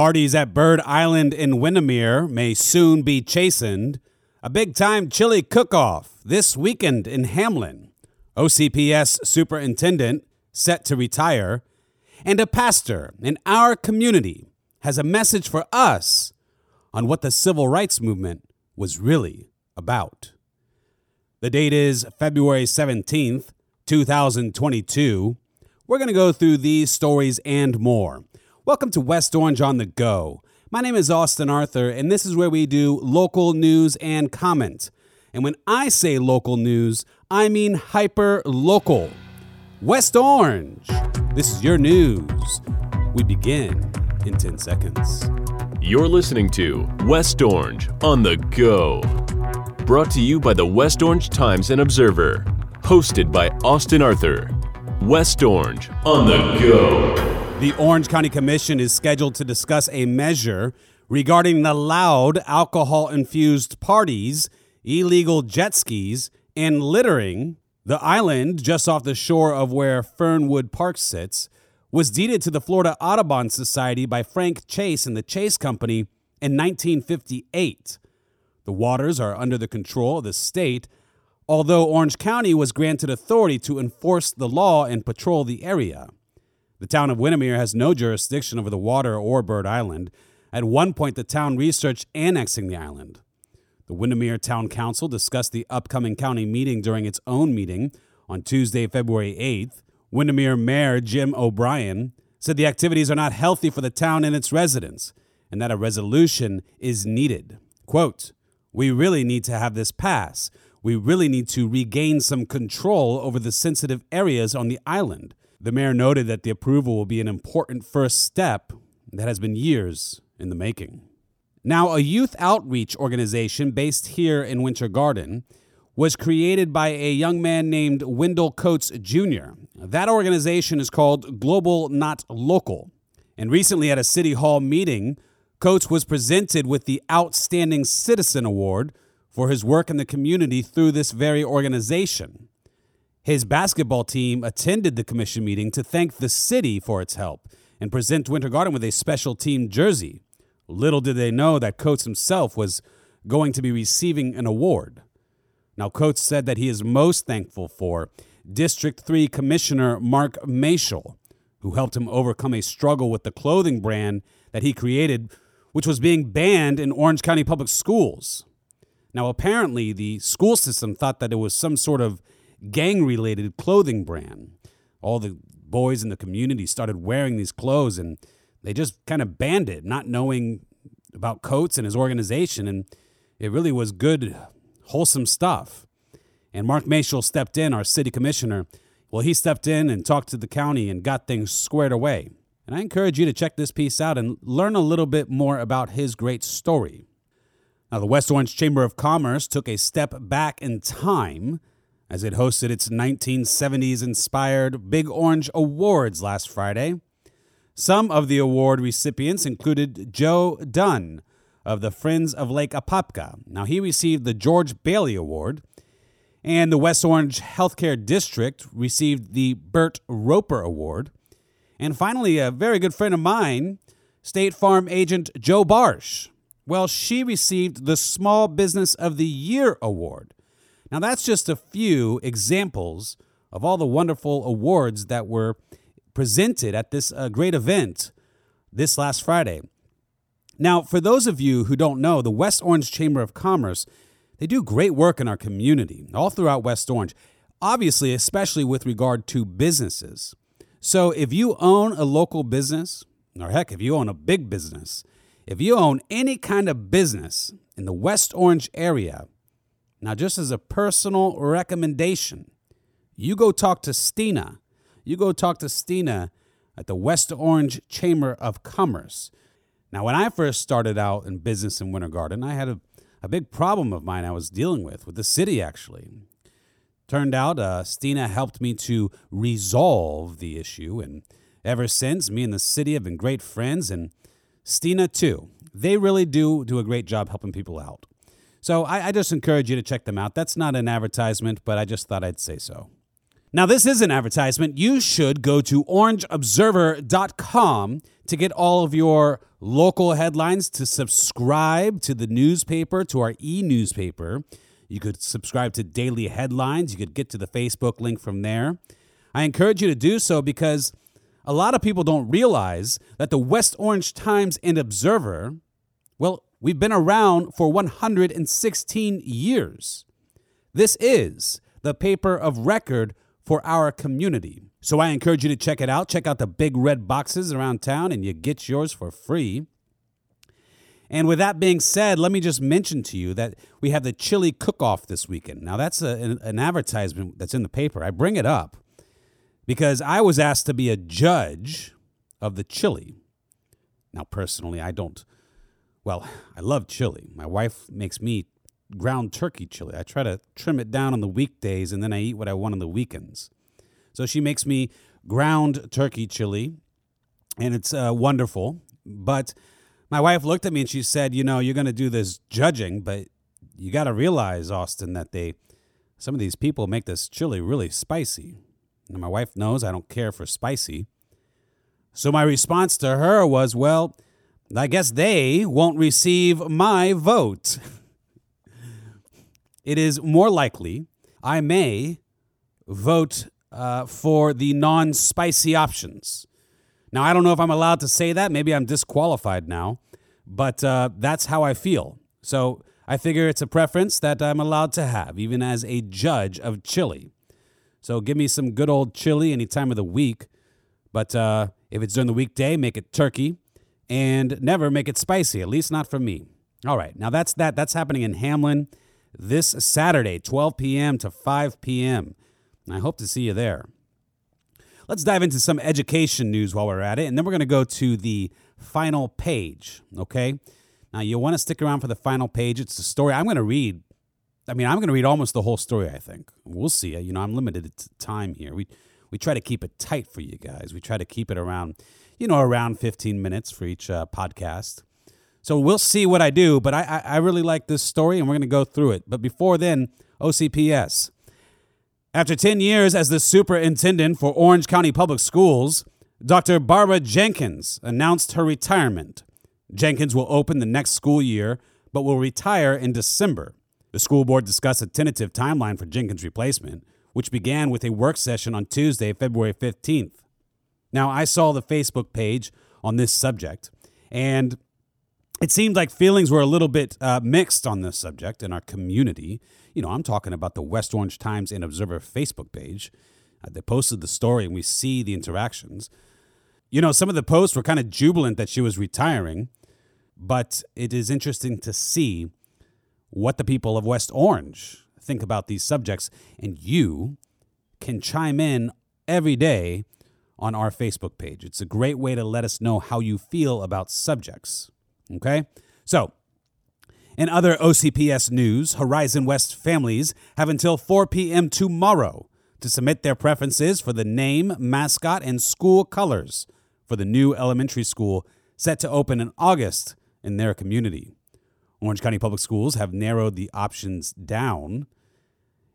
Parties at Bird Island in Windermere may soon be chastened. A big time chili cook off this weekend in Hamlin. OCPS superintendent set to retire. And a pastor in our community has a message for us on what the civil rights movement was really about. The date is February 17th, 2022. We're going to go through these stories and more. Welcome to West Orange on the Go. My name is Austin Arthur, and this is where we do local news and comment. And when I say local news, I mean hyper local. West Orange. This is your news. We begin in 10 seconds. You're listening to West Orange on the Go. Brought to you by the West Orange Times and Observer. Hosted by Austin Arthur. West Orange on the Go. The Orange County Commission is scheduled to discuss a measure regarding the loud alcohol infused parties, illegal jet skis, and littering. The island, just off the shore of where Fernwood Park sits, was deeded to the Florida Audubon Society by Frank Chase and the Chase Company in 1958. The waters are under the control of the state, although Orange County was granted authority to enforce the law and patrol the area. The town of Windermere has no jurisdiction over the water or Bird Island. At one point, the town researched annexing the island. The Windermere Town Council discussed the upcoming county meeting during its own meeting on Tuesday, February 8th. Windermere Mayor Jim O'Brien said the activities are not healthy for the town and its residents and that a resolution is needed. Quote, We really need to have this pass. We really need to regain some control over the sensitive areas on the island. The mayor noted that the approval will be an important first step that has been years in the making. Now, a youth outreach organization based here in Winter Garden was created by a young man named Wendell Coates Jr. That organization is called Global Not Local. And recently, at a City Hall meeting, Coates was presented with the Outstanding Citizen Award for his work in the community through this very organization. His basketball team attended the commission meeting to thank the city for its help and present Winter Garden with a special team jersey. Little did they know that Coates himself was going to be receiving an award. Now, Coates said that he is most thankful for District 3 Commissioner Mark Maciel, who helped him overcome a struggle with the clothing brand that he created, which was being banned in Orange County Public Schools. Now, apparently, the school system thought that it was some sort of gang related clothing brand. All the boys in the community started wearing these clothes and they just kind of banned it, not knowing about Coates and his organization. And it really was good, wholesome stuff. And Mark Maciel stepped in, our city commissioner. Well, he stepped in and talked to the county and got things squared away. And I encourage you to check this piece out and learn a little bit more about his great story. Now, the West Orange Chamber of Commerce took a step back in time as it hosted its 1970s inspired Big Orange Awards last Friday. Some of the award recipients included Joe Dunn of the Friends of Lake Apopka. Now, he received the George Bailey Award, and the West Orange Healthcare District received the Bert Roper Award. And finally, a very good friend of mine, State Farm agent Joe Barsh. Well, she received the Small Business of the Year Award. Now, that's just a few examples of all the wonderful awards that were presented at this uh, great event this last Friday. Now, for those of you who don't know, the West Orange Chamber of Commerce, they do great work in our community, all throughout West Orange, obviously, especially with regard to businesses. So if you own a local business, or heck, if you own a big business, if you own any kind of business in the West Orange area, now, just as a personal recommendation, you go talk to Stina. You go talk to Stina at the West Orange Chamber of Commerce. Now, when I first started out in business in Winter Garden, I had a, a big problem of mine I was dealing with, with the city actually. Turned out uh, Stina helped me to resolve the issue, and ever since, me and the city have been great friends, and Stina too. They really do do a great job helping people out. So I, I just encourage you to check them out. That's not an advertisement, but I just thought I'd say so. Now, this is an advertisement. You should go to orangeobserver.com to get all of your local headlines, to subscribe to the newspaper, to our e newspaper. You could subscribe to daily headlines. You could get to the Facebook link from there. I encourage you to do so because a lot of people don't realize that the West Orange Times and Observer, well, we've been around for 116 years. This is the paper of record for our community. So I encourage you to check it out. Check out the big red boxes around town, and you get yours for free. And with that being said, let me just mention to you that we have the chili cook off this weekend. Now, that's a, an, an advertisement that's in the paper. I bring it up because I was asked to be a judge of the chili. Now, personally, I don't, well, I love chili. My wife makes me ground turkey chili. I try to trim it down on the weekdays and then I eat what I want on the weekends. So she makes me ground turkey chili and it's uh, wonderful. But my wife looked at me and she said, You know, you're going to do this judging, but you got to realize, Austin, that they, some of these people make this chili really spicy. And my wife knows I don't care for spicy. So my response to her was, Well, I guess they won't receive my vote. it is more likely I may vote uh, for the non spicy options. Now, I don't know if I'm allowed to say that. Maybe I'm disqualified now, but uh, that's how I feel. So I figure it's a preference that I'm allowed to have, even as a judge of chili. So give me some good old chili any time of the week. But uh, if it's during the weekday, make it turkey and never make it spicy, at least not for me. All right, now that's that. That's happening in Hamlin this Saturday, 12 p.m. to 5 p.m. I hope to see you there. Let's dive into some education news while we're at it, and then we're going to go to the final page, okay? Now, you want to stick around for the final page. It's the story I'm going to read. I mean, I'm going to read almost the whole story, I think. We'll see. You know, I'm limited to time here. We, we try to keep it tight for you guys. We try to keep it around, you know, around 15 minutes for each uh, podcast. So we'll see what I do, but I, I, I really like this story and we're going to go through it. But before then, OCPS. After 10 years as the superintendent for Orange County Public Schools, Dr. Barbara Jenkins announced her retirement. Jenkins will open the next school year, but will retire in December. The school board discussed a tentative timeline for Jenkins' replacement, which began with a work session on Tuesday, February 15th. Now, I saw the Facebook page on this subject, and it seemed like feelings were a little bit uh, mixed on this subject in our community. You know, I'm talking about the West Orange Times and Observer Facebook page. Uh, they posted the story and we see the interactions. You know, some of the posts were kind of jubilant that she was retiring, but it is interesting to see what the people of West Orange think about these subjects. And you can chime in every day on our Facebook page. It's a great way to let us know how you feel about subjects. Okay? So, in other OCPS news, Horizon West families have until 4 p.m. tomorrow to submit their preferences for the name, mascot, and school colors for the new elementary school set to open in August in their community. Orange County Public Schools have narrowed the options down,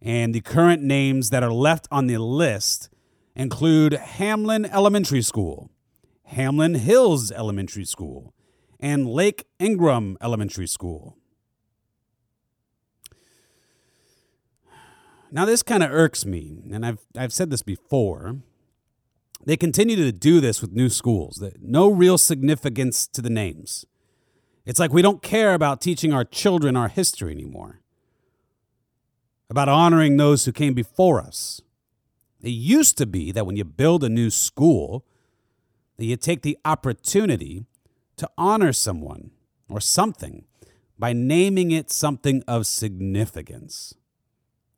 and the current names that are left on the list include Hamlin Elementary School, Hamlin Hills Elementary School, and Lake Ingram Elementary School. Now, this kind of irks me, and I've, I've said this before. They continue to do this with new schools, that no real significance to the names. It's like we don't care about teaching our children our history anymore, about honoring those who came before us. It used to be that when you build a new school, that you take the opportunity to honor someone or something by naming it something of significance.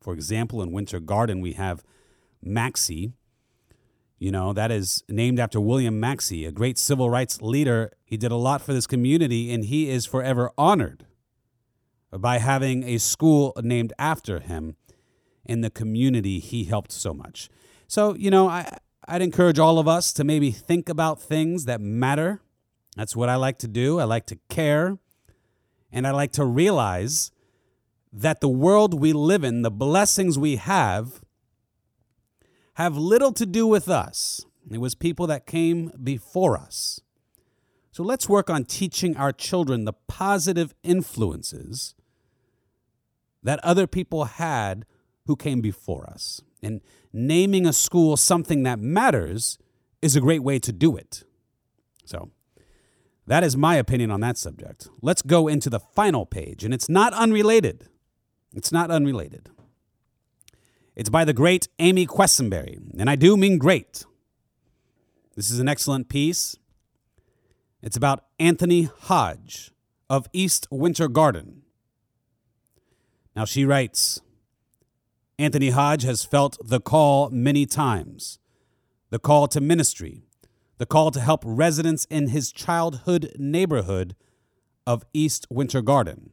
For example, in Winter Garden, we have Maxey. You know, that is named after William Maxcy, a great civil rights leader. He did a lot for this community, and he is forever honored by having a school named after him in the community he helped so much. So, you know, I, I'd encourage all of us to maybe think about things that matter that's what I like to do. I like to care. And I like to realize that the world we live in, the blessings we have, have little to do with us. It was people that came before us. So let's work on teaching our children the positive influences that other people had who came before us. And naming a school something that matters is a great way to do it. So, that is my opinion on that subject. Let's go into the final page, and it's not unrelated. It's not unrelated. It's by the great Amy Quesenberry, and I do mean great. This is an excellent piece. It's about Anthony Hodge of East Winter Garden. Now she writes Anthony Hodge has felt the call many times. The call to ministry, the call to help residents in his childhood neighborhood of East Winter Garden,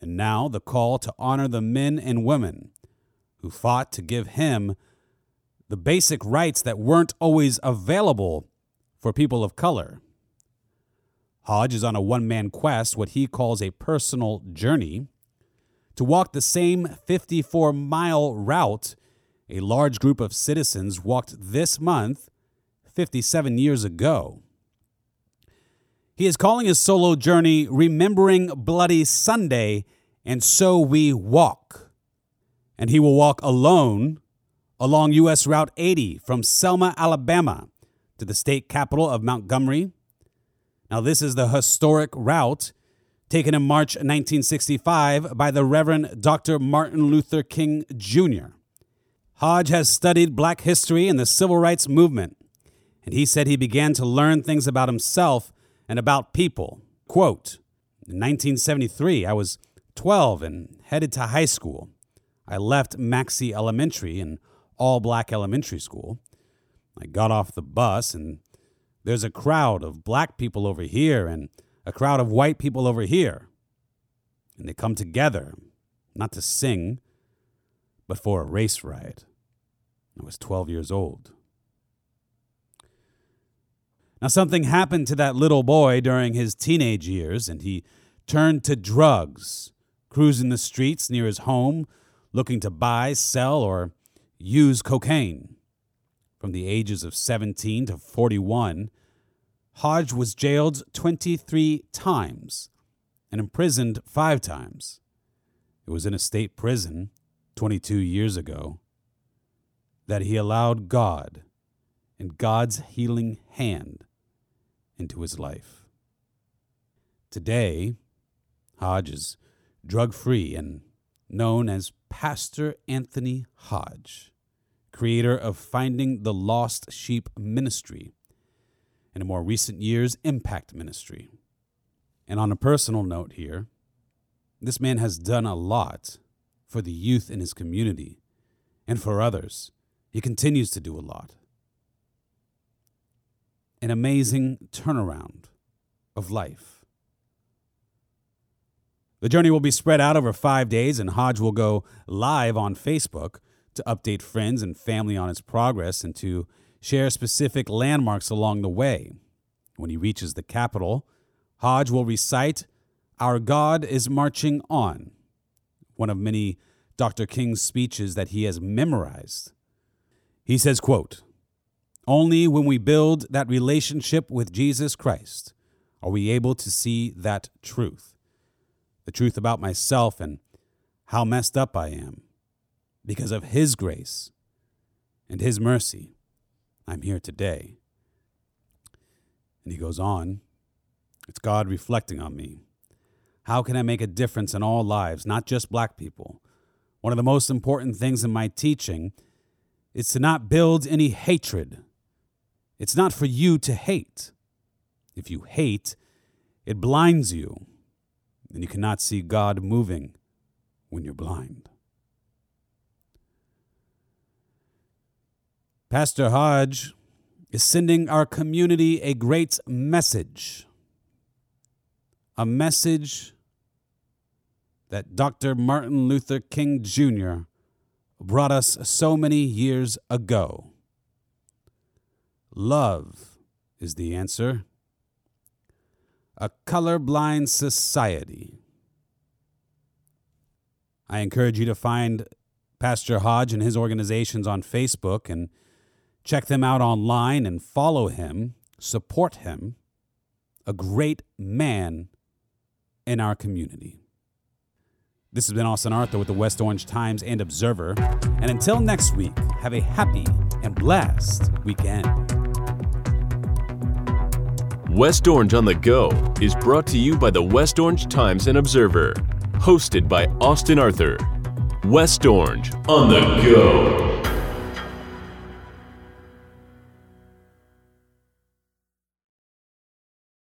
and now the call to honor the men and women who fought to give him the basic rights that weren't always available for people of color. Hodge is on a one man quest, what he calls a personal journey, to walk the same 54 mile route a large group of citizens walked this month 57 years ago. He is calling his solo journey Remembering Bloody Sunday, and so we walk. And he will walk alone along U.S. Route 80 from Selma, Alabama to the state capital of Montgomery. Now, this is the historic route taken in March 1965 by the Reverend Dr. Martin Luther King Jr. Hodge has studied black history and the civil rights movement, and he said he began to learn things about himself and about people. Quote In 1973, I was 12 and headed to high school. I left Maxey Elementary, an all black elementary school. I got off the bus, and there's a crowd of black people over here and a crowd of white people over here. And they come together, not to sing, but for a race riot. I was 12 years old. Now, something happened to that little boy during his teenage years, and he turned to drugs, cruising the streets near his home, looking to buy, sell, or use cocaine. From the ages of 17 to 41, Hodge was jailed 23 times and imprisoned five times. It was in a state prison 22 years ago that he allowed God and God's healing hand into his life. Today, Hodge is drug free and known as Pastor Anthony Hodge, creator of Finding the Lost Sheep Ministry, in more recent years, Impact Ministry. And on a personal note here, this man has done a lot for the youth in his community and for others he continues to do a lot. An amazing turnaround of life. The journey will be spread out over five days, and Hodge will go live on Facebook to update friends and family on his progress and to share specific landmarks along the way. When he reaches the capital, Hodge will recite, Our God is Marching On, one of many Dr. King's speeches that he has memorized. He says, quote, Only when we build that relationship with Jesus Christ are we able to see that truth, the truth about myself and how messed up I am. Because of His grace and His mercy, I'm here today. And he goes on, It's God reflecting on me. How can I make a difference in all lives, not just black people? One of the most important things in my teaching is to not build any hatred. It's not for you to hate. If you hate, it blinds you, and you cannot see God moving when you're blind. Pastor Hodge is sending our community a great message. A message that Dr. Martin Luther King Jr brought us so many years ago. Love is the answer. A colorblind society. I encourage you to find Pastor Hodge and his organizations on Facebook and check them out online and follow him, support him. A great man in our community. This has been Austin Arthur with the West Orange Times and Observer. And until next week, have a happy and blessed weekend. West Orange on the Go is brought to you by the West Orange Times and Observer, hosted by Austin Arthur. West Orange on the Go.